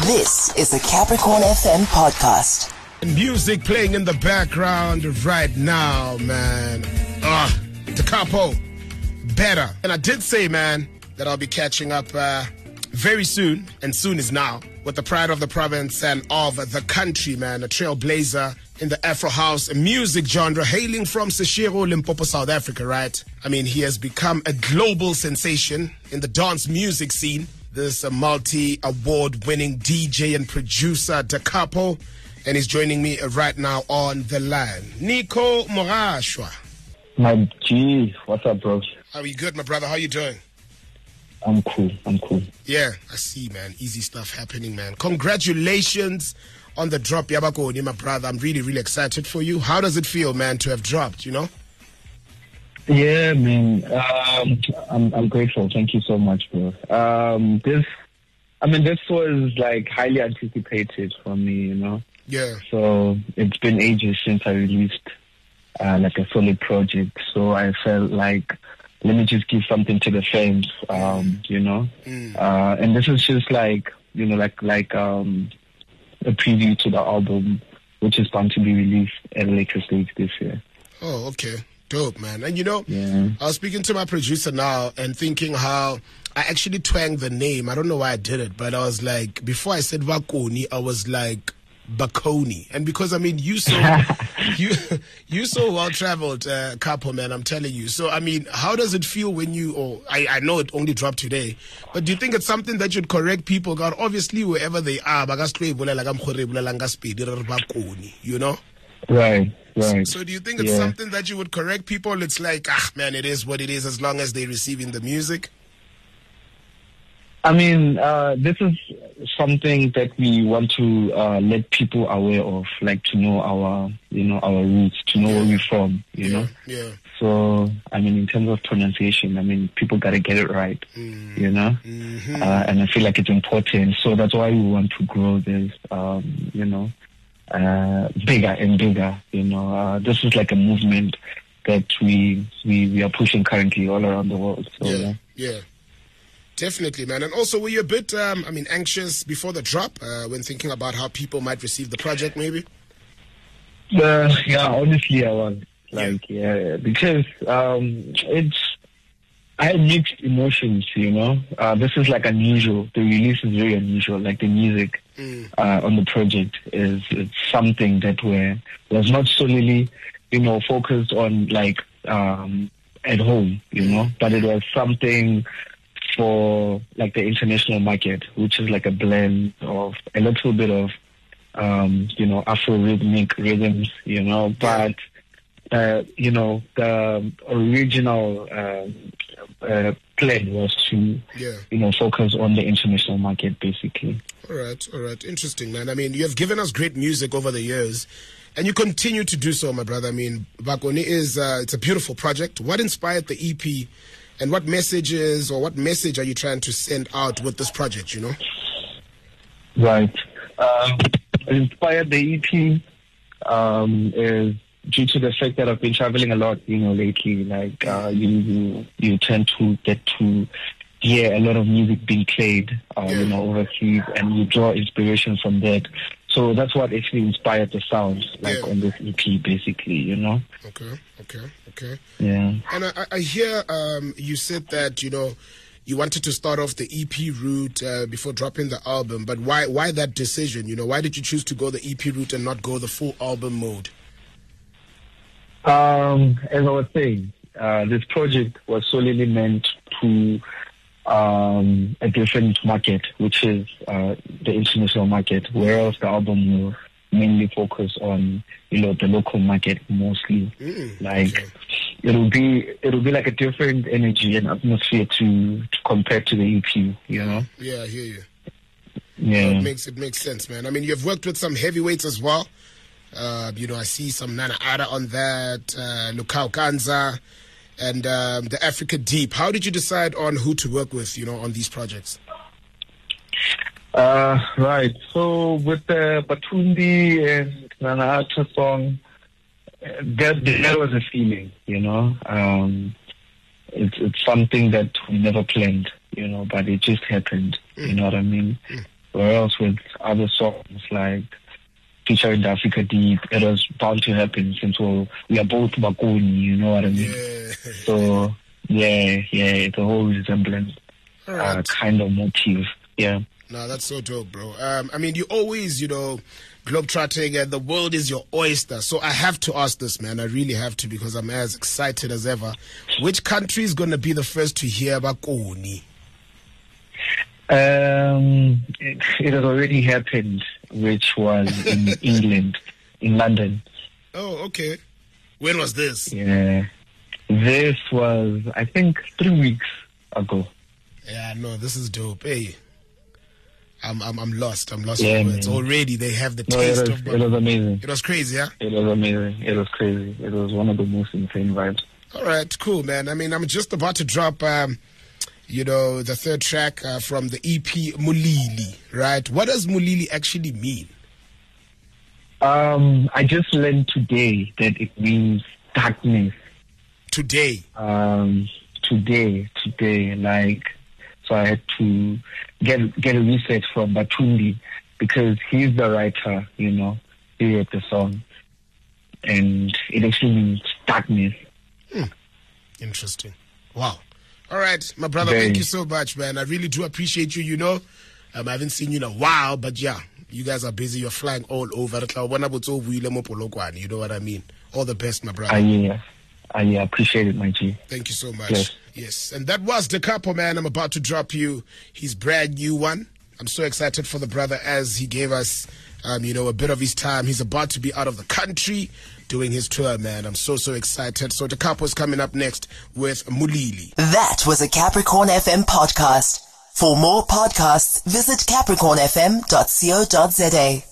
This is the Capricorn FM podcast. Music playing in the background right now, man. Ah, Da Capo, better. And I did say, man, that I'll be catching up uh, very soon, and soon is now, with the pride of the province and of the country, man, a trailblazer in the Afro House a music genre, hailing from Seshego, Limpopo, South Africa, right? I mean, he has become a global sensation in the dance music scene. This multi award winning DJ and producer, Da Capo, and he's joining me right now on the line. Nico Mogashoa. My G, what's up, bro? How are you good, my brother? How you doing? I'm cool. I'm cool. Yeah, I see, man. Easy stuff happening, man. Congratulations on the drop, Yabakoni, my brother. I'm really, really excited for you. How does it feel, man, to have dropped, you know? Yeah, man. Um, I'm I'm grateful. Thank you so much, bro. Um, this, I mean, this was like highly anticipated for me, you know. Yeah. So it's been ages since I released uh, like a solid project. So I felt like let me just give something to the fans, um, you know. Mm. Uh, and this is just like you know, like like um, a preview to the album, which is going to be released at a later stage this year. Oh, okay. Dope, man. And you know, Yeah. I was speaking to my producer now and thinking how I actually twanged the name. I don't know why I did it, but I was like, before I said Vakoni, I was like Bakoni. And because I mean, you so you you so well traveled, uh, couple man. I'm telling you. So I mean, how does it feel when you? Or I I know it only dropped today, but do you think it's something that should correct people? God, obviously wherever they are, bakastraight bolela ka mokgwa re bolelang ka Sepedi, re re you know. Right. Right. So do you think it's Yeah. something that you would correct people? It's like, ah, man, it is what it is as long as they're receiving the music. I mean, uh, this is something that we want to uh, let people aware of, like to know our, you know, our roots, to know where we're from, you yeah, know. yeah. So, I mean, in terms of pronunciation, I mean, people gotta get it right, Mm. you know. Mhm. Uh, and I feel like it's important. So that's why we want to grow this, um, you know, uh, bigger and bigger. You know, uh, this is like a movement that we we we are pushing currently all around the world. So yeah, yeah. yeah. Definitely, man. And also, were you a bit, um, I mean, anxious before the drop uh, when thinking about how people might receive the project, maybe? Uh, yeah, honestly, I was like, yeah, because um, it's I had mixed emotions. You know, uh, this is like unusual. The release is very unusual. Like the music Mm. uh, on the project is it's something that were was not solely, you know, focused on like um, at home. You know, but it was something for like the international market, which is like a blend of a little bit of um, you know, Afro rhythmic rhythms, you know, but, uh, you know, the original uh, uh, plan was to, Yeah. you know, focus on the international market, basically. All right, all right. Interesting, man. I mean, you have given us great music over the years, and you continue to do so, my brother. I mean, Bakone is, uh, it's a beautiful project. What inspired the EP, and what messages or what message are you trying to send out with this project, you know? Right. Um, inspired the EP um, is due to the fact that I've been traveling a lot, you know, lately. Like uh, you, you, you tend to get to hear a lot of music being played, uh, you know, overseas, and you draw inspiration from that. So that's what actually inspired the sound, like Yeah. on this EP, basically, you know. Okay, okay, okay. Yeah. And I, I- I hear um, you said that you know you wanted to start off the EP route uh, before dropping the album, but why why that decision? You know, why did you choose to go the EP route and not go the full album mode? Um, as I was saying, uh, this project was solely meant to um, a different market, which is uh, the international market, whereas the album will mainly focus on you know the local market mostly. Mm, Like okay. it'll be it'll be like a different energy and atmosphere to, to compare to the EP. You know? Yeah, I hear you. Yeah. It makes it makes sense, man. I mean, you've worked with some heavyweights as well. Uh, you know, I see some Nana Ada on that, uh, Lukau Kanza, and um, the Africa Deep. How did you decide on who to work with? You know, on these projects. Uh, right. So with the Batundi and Nana Ada song, that that was a feeling, you know. Um, it's it's something that we never planned, you know, but it just happened. You know what I mean? or else with other songs like featuring the Africa Deep, it was bound to happen since we we are both Bakone, you know what I mean? Yeah. So yeah, yeah, it's a whole resemblance All uh, kind of motive. Yeah. No, that's so dope, bro. Um, I mean, you always, you know, globetrotting and the world is your oyster. So I have to ask this, man. I really have to because I'm as excited as ever. Which country is going to be the first to hear about Koni? Um, it, it has already happened, which was in England, in London. Oh, okay. When was this? Yeah. This was, I think, three weeks ago. Yeah, no, this is dope. Hey, I'm I'm, I'm lost. I'm lost Yeah, for words. man. Already they have the No, it taste was, of. it was amazing. It was crazy, yeah. It was amazing. It was crazy. It was one of the most insane vibes. All right, cool, man. I mean, I'm just about to drop, um, you know, the third track uh, from the EP Mulili, right? What does Mulili actually mean? Um, I just learned today that it means darkness. Today. Um, today, today, like, so I had to get get a research from Batundi because he's the writer, you know, he wrote the song, and it actually means darkness. Hmm. Interesting. Wow. All right, my brother, Very. thank you so much, man. I really do appreciate you. You know, um, I haven't seen you in a while, but yeah, you guys are busy. You're flying all over. You know what I mean? All the best, my brother. I yeah, I yeah, appreciate it, my G. Thank you so much. Yes. Yes. And that was Da Capo, man. I'm about to drop you his brand new one. I'm so excited for the brother as he gave us, um, you know, a bit of his time. He's about to be out of the country doing his tour, man. I'm so, so excited. So the is coming up next with Mulili. That was a Capricorn FM podcast. For more podcasts, visit capricornfm.co.za.